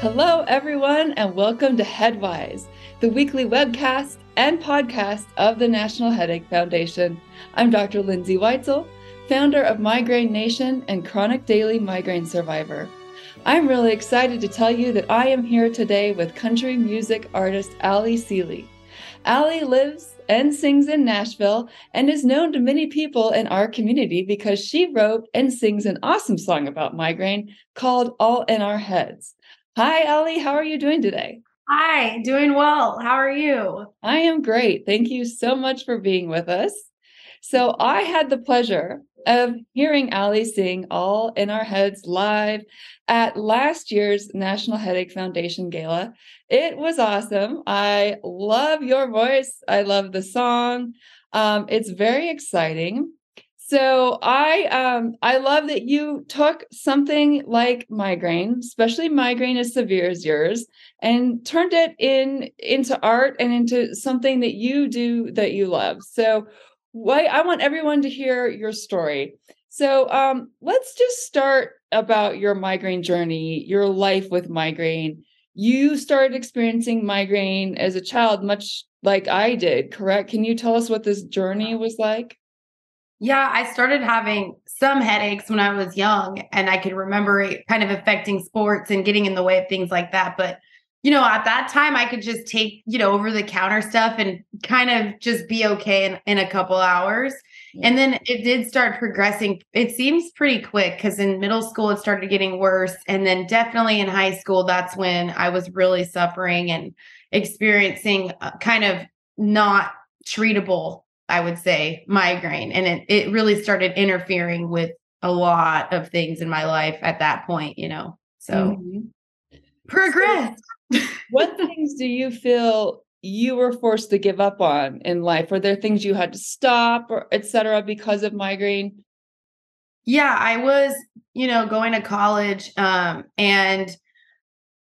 Hello, everyone, and welcome to Headwise, the weekly webcast and podcast of the National Headache Foundation. I'm Dr. Lindsay Weitzel, founder of Migraine Nation and chronic daily migraine survivor. I'm really excited to tell you that I am here today with country music artist Ali Seeley. Ali lives and sings in Nashville and is known to many people in our community because she wrote and sings an awesome song about migraine called All in Our Heads. Hi, Ali. How are you doing today? Hi, doing well. How are you? I am great. Thank you so much for being with us. So, I had the pleasure of hearing Ali sing All in Our Heads live at last year's National Headache Foundation Gala. It was awesome. I love your voice. I love the song. Um, it's very exciting. So I um I love that you took something like migraine, especially migraine as severe as yours, and turned it in into art and into something that you do that you love. So why I want everyone to hear your story. So um let's just start about your migraine journey, your life with migraine. You started experiencing migraine as a child, much like I did, correct? Can you tell us what this journey was like? Yeah, I started having some headaches when I was young, and I could remember it kind of affecting sports and getting in the way of things like that. But, you know, at that time, I could just take, you know, over the counter stuff and kind of just be okay in, in a couple hours. And then it did start progressing. It seems pretty quick because in middle school, it started getting worse. And then definitely in high school, that's when I was really suffering and experiencing uh, kind of not treatable I would say, migraine. And it, it really started interfering with a lot of things in my life at that point, you know. So mm-hmm. progress. So what things do you feel you were forced to give up on in life? Were there things you had to stop or etc. because of migraine? Yeah, I was, you know, going to college um, and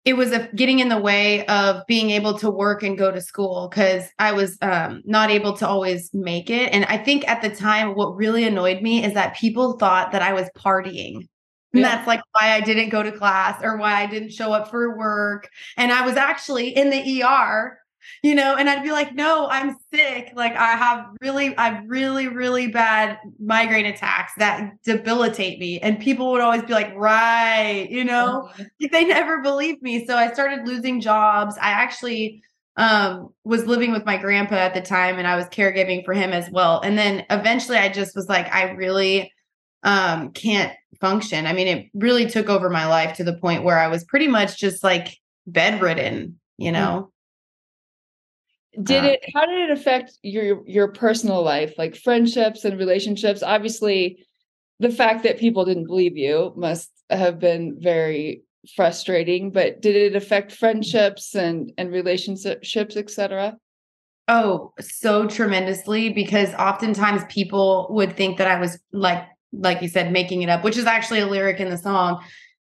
it was a, getting in the way of being able to work and go to school because I was um, not able to always make it. And I think at the time, what really annoyed me is that people thought that I was partying. And yeah. that's like why I didn't go to class or why I didn't show up for work. And I was actually in the ER you know, and I'd be like, no, I'm sick. Like I have really, I have really, really bad migraine attacks that debilitate me. And people would always be like, right, you know, like they never believed me. So I started losing jobs. I actually um was living with my grandpa at the time and I was caregiving for him as well. And then eventually I just was like, I really um can't function. I mean, it really took over my life to the point where I was pretty much just like bedridden, you mm. know did um, it how did it affect your your personal life like friendships and relationships? Obviously the fact that people didn't believe you must have been very frustrating but did it affect friendships and and relationships etc oh so tremendously because oftentimes people would think that i was like like you said making it up which is actually a lyric in the song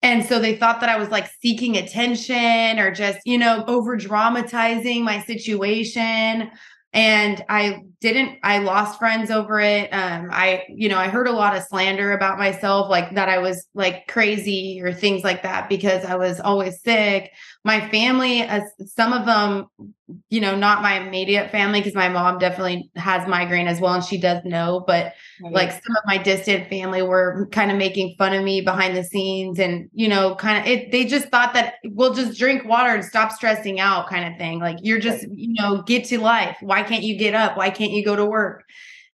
and so they thought that I was like seeking attention or just, you know, over dramatizing my situation. And I didn't, I lost friends over it. Um, I, you know, I heard a lot of slander about myself, like that I was like crazy or things like that because I was always sick. My family, uh, some of them you know, not my immediate family because my mom definitely has migraine as well and she does know, but right. like some of my distant family were kind of making fun of me behind the scenes and you know, kind of it they just thought that we'll just drink water and stop stressing out kind of thing. Like you're just, right. you know, get to life. Why can't you get up? Why can't you go to work?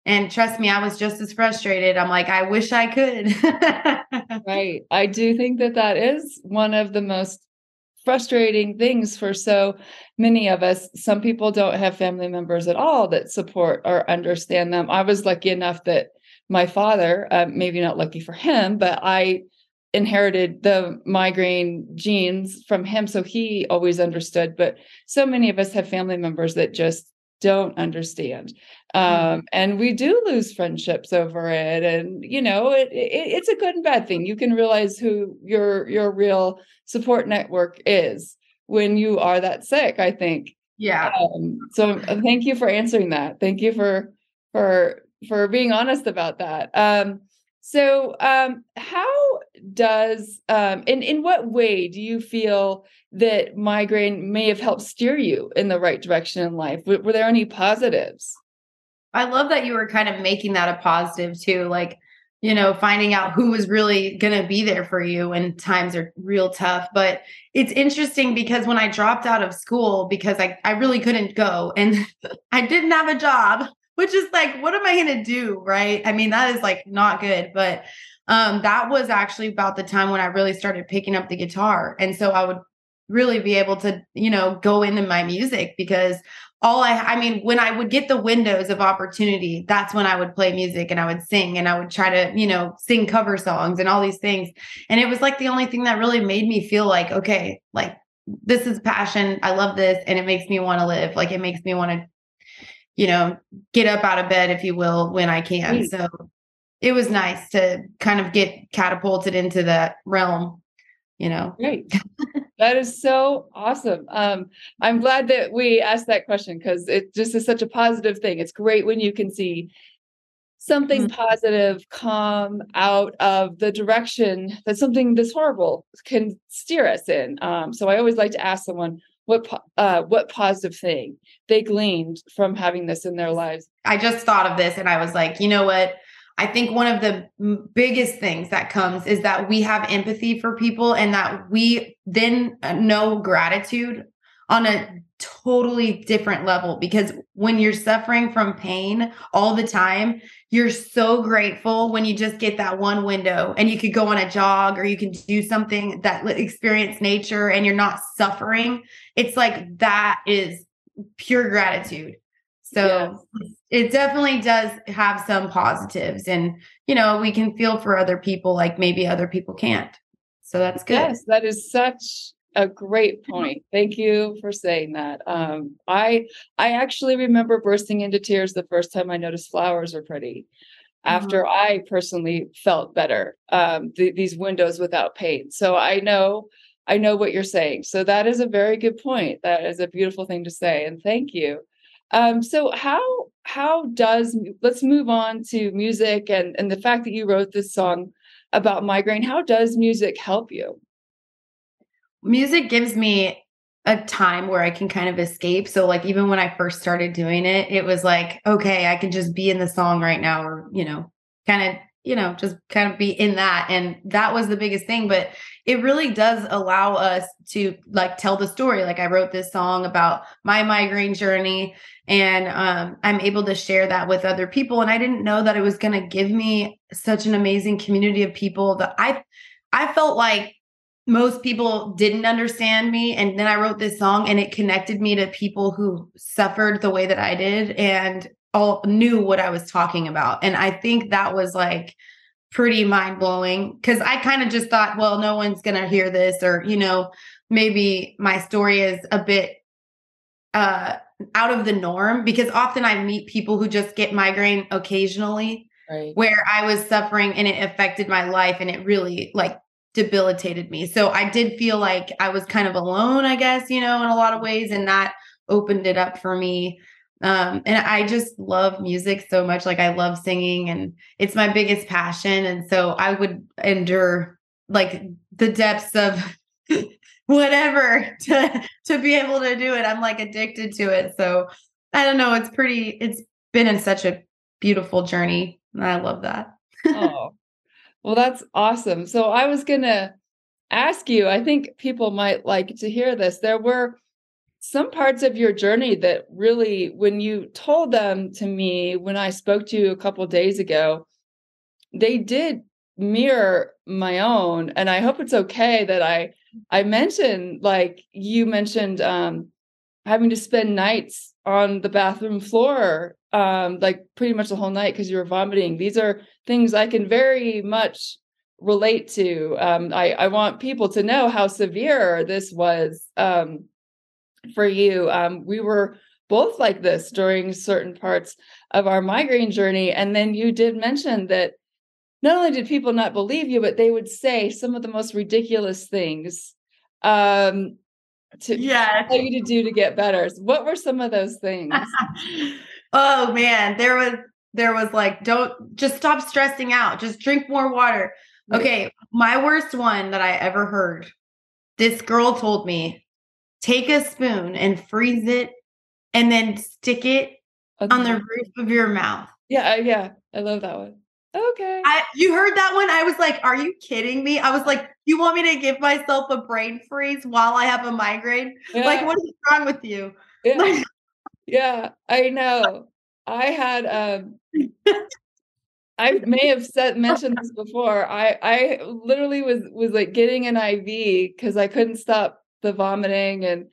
And trust me, I was just as frustrated. I'm like, I wish I could. right. I do think that that is one of the most frustrating things for so many of us. Some people don't have family members at all that support or understand them. I was lucky enough that my father, uh, maybe not lucky for him, but I inherited the migraine genes from him. So he always understood. But so many of us have family members that just don't understand. Mm-hmm. um, and we do lose friendships over it and you know it, it, it's a good and bad thing. You can realize who your your real support network is when you are that sick i think. Yeah. Um, so uh, thank you for answering that. Thank you for for for being honest about that. Um, so um, how does um in in what way do you feel that migraine may have helped steer you in the right direction in life? Were, were there any positives? I love that you were kind of making that a positive too like you know finding out who was really going to be there for you when times are real tough. But it's interesting because when i dropped out of school because i, I really couldn't go and i didn't have a job which is like what am i going to do right i mean that is like not good but um, that was actually about the time when I really started picking up the guitar. And so I would really be able to, you know, go into my music because all I, I mean, when I would get the windows of opportunity, that's when I would play music and I would sing and I would try to, you know, sing cover songs and all these things. And it was like the only thing that really made me feel like, okay, like this is passion. I love this. And it makes me want to live. Like it makes me want to, you know, get up out of bed, if you will, when I can. So it was nice to kind of get catapulted into that realm you know. Great that is so awesome. Um i'm glad that we asked that question because it just is such a positive thing. It's great when you can see something mm-hmm. positive come out of the direction that something this horrible can steer us in. Um so i always like to ask someone what uh what positive thing they gleaned from having this in their lives. I just thought of this and i was like you know what? I think one of the biggest things that comes is that we have empathy for people and that we then uh, know gratitude on a totally different level because when you're suffering from pain all the time, you're so grateful when you just get that one window and you could go on a jog or you can do something that experience nature and you're not suffering. It's like that is pure gratitude. So yes. it definitely does have some positives. And, you know, we can feel for other people like maybe other people can't. So that's good. Yes, that is such a great point. Thank you for saying that. Um, I I actually remember bursting into tears the first time I noticed flowers were pretty. After mm-hmm. I personally felt better, um, th- these windows without paint. So I know I know what you're saying. So that is a very good point. That is a beautiful thing to say, and thank you. Um, so how how does let's move on to music and and the fact that you wrote this song about migraine. How does music help you? Music gives me a time where I can kind of escape. So like even when I first started doing it, it was like, okay, I can just be in the song right now or, you know, kind of you know, just kind of be in that. And that was the biggest thing. But it really does allow us to like tell the story. Like I wrote this song about my migraine journey and um, I'm able to share that with other people. And I didn't know that it was going to give me such an amazing community of people that I, I felt like most people didn't understand me. And then I wrote this song and it connected me to people who suffered the way that I did. And all knew what I was talking about. And I think that was like pretty mind blowing because I kind of just thought, well, no one's going to hear this, or, you know, maybe my story is a bit uh out of the norm because often I meet people who just get migraine occasionally right. where I was suffering and it affected my life and it really like debilitated me. So I did feel like I was kind of alone, I guess, you know, in a lot of ways and that opened it up for me um, and I just love music so much. Like I love singing and it's my biggest passion. And so I would endure like the depths of whatever to to be able to do it. I'm like addicted to it. So I don't know. It's pretty, it's been in such a beautiful journey. And I love that. oh, well, that's awesome. So I was gonna ask you, I think people might like to hear this. There were some parts of your journey that really when you told them to me when i spoke to you a couple days ago they did mirror my own and i hope it's okay that i i mentioned like you mentioned um having to spend nights on the bathroom floor um like pretty much the whole night because you were vomiting these are things i can very much relate to um i i want people to know how severe this was um for you. Um, we were both like this during certain parts of our migraine journey. And then you did mention that not only did people not believe you, but they would say some of the most ridiculous things um, to yeah. tell you to do to get better. So what were some of those things? oh man, there was there was like, don't just stop stressing out, just drink more water. Okay, my worst one that I ever heard. This girl told me, take a spoon and freeze it and then stick it on the roof of your mouth. Yeah, yeah. I love that one. Okay. I you heard that one? I was like, are you kidding me? I was like, you want me to give myself a brain freeze while I have a migraine? Yeah. Like, what is wrong with you? Yeah. Yeah, I know. I had um I may have said mentioned this before. I I literally was was like getting an IV because I couldn't stop the vomiting and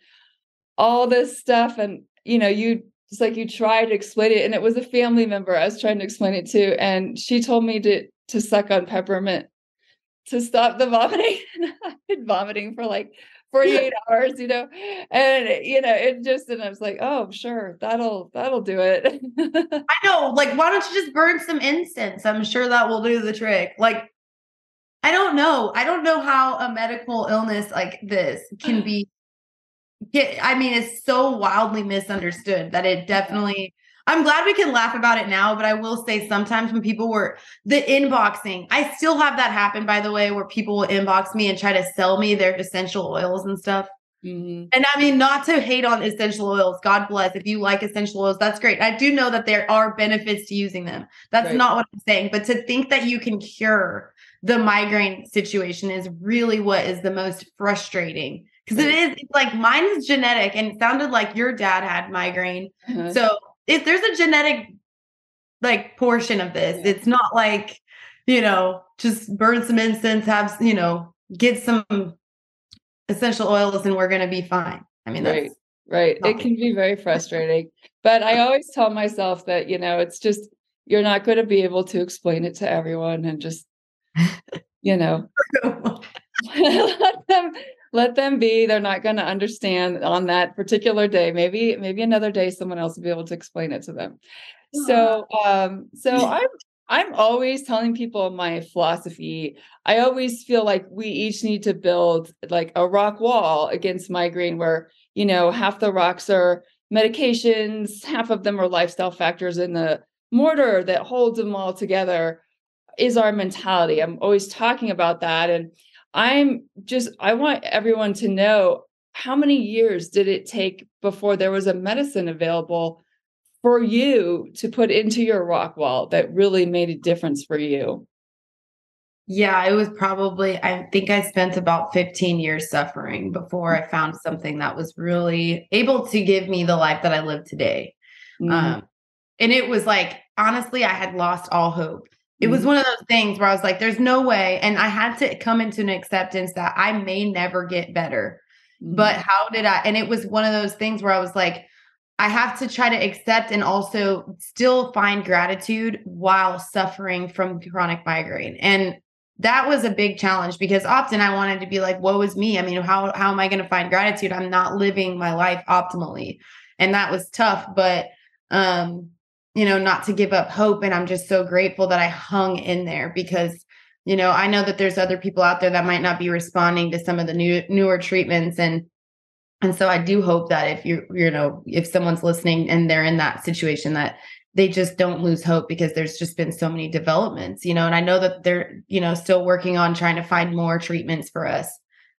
all this stuff. And you know, you it's like you tried to explain it, and it was a family member I was trying to explain it to, and she told me to to suck on peppermint to stop the vomiting. I've been vomiting for like 48 hours, you know, and you know, it just and I was like, oh, sure, that'll that'll do it. I know, like, why don't you just burn some incense? I'm sure that will do the trick. Like, I don't know. I don't know how a medical illness like this can be. Get, I mean, it's so wildly misunderstood that it definitely I'm glad we can laugh about it now, but I will say sometimes when people were the inboxing, I still have that happen, by the way, where people will inbox me and try to sell me their essential oils and stuff. Mm-hmm. And I mean, not to hate on essential oils. God bless. If you like essential oils, that's great. I do know that there are benefits to using them. That's right. not what I'm saying. But to think that you can cure the migraine situation is really what is the most frustrating because right. it is it's like mine is genetic and it sounded like your dad had migraine. Uh-huh. So if there's a genetic like portion of this, it's not like, you know, just burn some incense, have, you know, get some essential oils and we're going to be fine. I mean, right. Right. It can be very frustrating. But I always tell myself that, you know, it's just, you're not going to be able to explain it to everyone and just, you know, let them let them be. They're not going to understand on that particular day. Maybe maybe another day someone else will be able to explain it to them. So um so i'm i'm always telling people my philosophy. I always feel like we each need to build like a rock wall against migraine where you know half the rocks are medications half of them are lifestyle factors in the mortar that holds them all together is our mentality. I'm always talking about that and I'm just, I want everyone to know how many years did it take before there was a medicine available for you to put into your rock wall that really made a difference for you? Yeah, it was probably, I think I spent about 15 years suffering before I found something that was really able to give me the life that I live today. Mm-hmm. Um, and it was like, honestly, I had lost all hope. It was mm-hmm. one of those things where I was like, there's no way. And I had to come into an acceptance that I may never get better. Mm-hmm. But how did I? And it was one of those things where I was like, I have to try to accept and also still find gratitude while suffering from chronic migraine. And that was a big challenge because often I wanted to be like, woe is me. I mean, how how am I going to find gratitude? I'm not living my life optimally. And that was tough. But um you know, not to give up hope. And I'm just so grateful that I hung in there because, you know, I know that there's other people out there that might not be responding to some of the new newer treatments. And and so I do hope that if you you know, if someone's listening and they're in that situation that they just don't lose hope because there's just been so many developments, you know, and I know that they're, you know, still working on trying to find more treatments for us.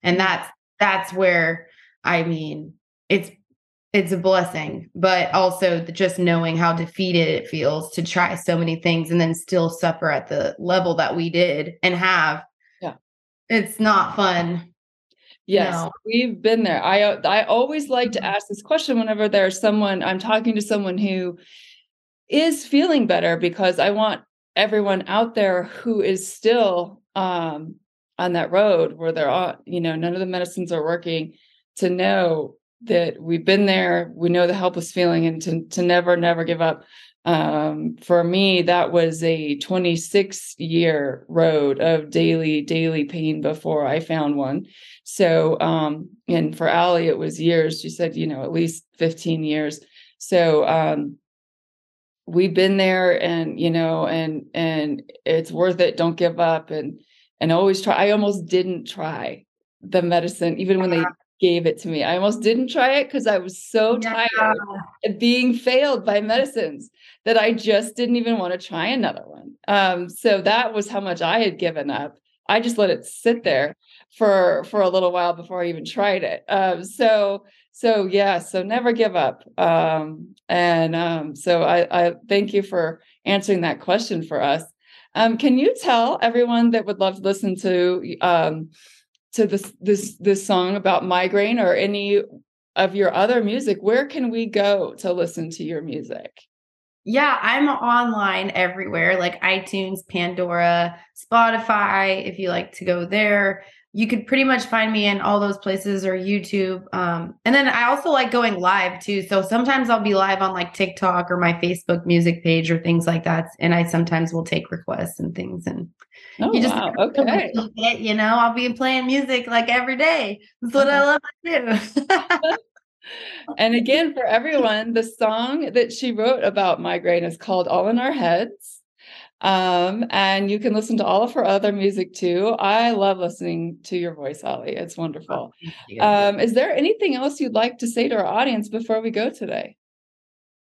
And that's that's where I mean, it's it's a blessing, but also just knowing how defeated it feels to try so many things and then still suffer at the level that we did and have. Yeah. It's not fun. Yes, no. we've been there. I I always like to mm-hmm. ask this question whenever there's someone I'm talking to someone who is feeling better because I want everyone out there who is still um on that road where they're all, you know, none of the medicines are working to know that we've been there we know the helpless feeling and to, to never never give up. Um, for me that was a 26 year road of daily daily pain before i found one. So um, and for ali it was years. She said you know at least 15 years. So um, we've been there and you know and and it's worth it. Don't give up. And and always try. I almost didn't try the medicine even when they gave it to me. I almost didn't try it because I was so yeah. tired of being failed by medicines that I just didn't even want to try another one. Um, so that was how much I had given up. I just let it sit there for for a little while before I even tried it. Um, so so yeah, so never give up. Um, and um, so I, I thank you for answering that question for us. Um, can you tell everyone that would love to listen to um, to this this this song about migraine or any of your other music? Where can we go to listen to your music? Yeah, I'm online everywhere, like iTunes, Pandora, Spotify. If you like to go there, you could pretty much find me in all those places or YouTube. Um, and then I also like going live too. So sometimes I'll be live on like TikTok or my Facebook music page or things like that. And I sometimes will take requests and things. And oh, you just wow. okay, it, you know, I'll be playing music like every day. That's what I love to do. and again, for everyone, the song that she wrote about migraine is called All in Our Heads. Um, and you can listen to all of her other music too. I love listening to your voice, Ali. It's wonderful. Oh, um, is there anything else you'd like to say to our audience before we go today?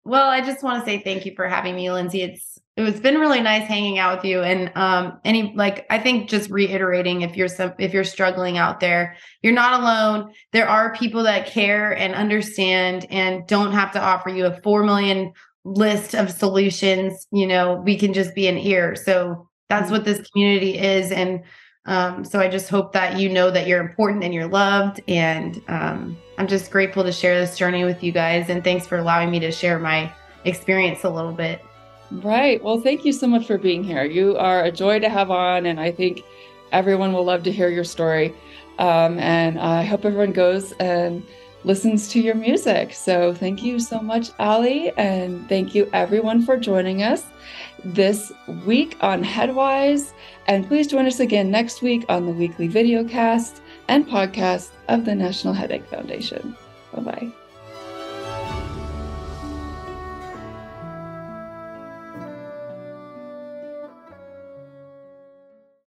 Well, I just want to say thank you for having me, Lindsay. It's it's been really nice hanging out with you and um any like i think just reiterating if you're some if you're struggling out there you're not alone there are people that care and understand and don't have to offer you a 4 million list of solutions you know we can just be an ear so that's mm-hmm. what this community is and um, so i just hope that you know that you're important and you're loved and um, i'm just grateful to share this journey with you guys and thanks for allowing me to share my experience a little bit. Right. Well thank you so much for being here. You are a joy to have on and i think everyone will love to hear your story. Um, and i hope everyone goes and listens to your music. So thank you so much, Ali, and thank you everyone for joining us this week on Headwise. And please join us again next week on the weekly video cast and podcast of the National Headache Foundation. Bye bye.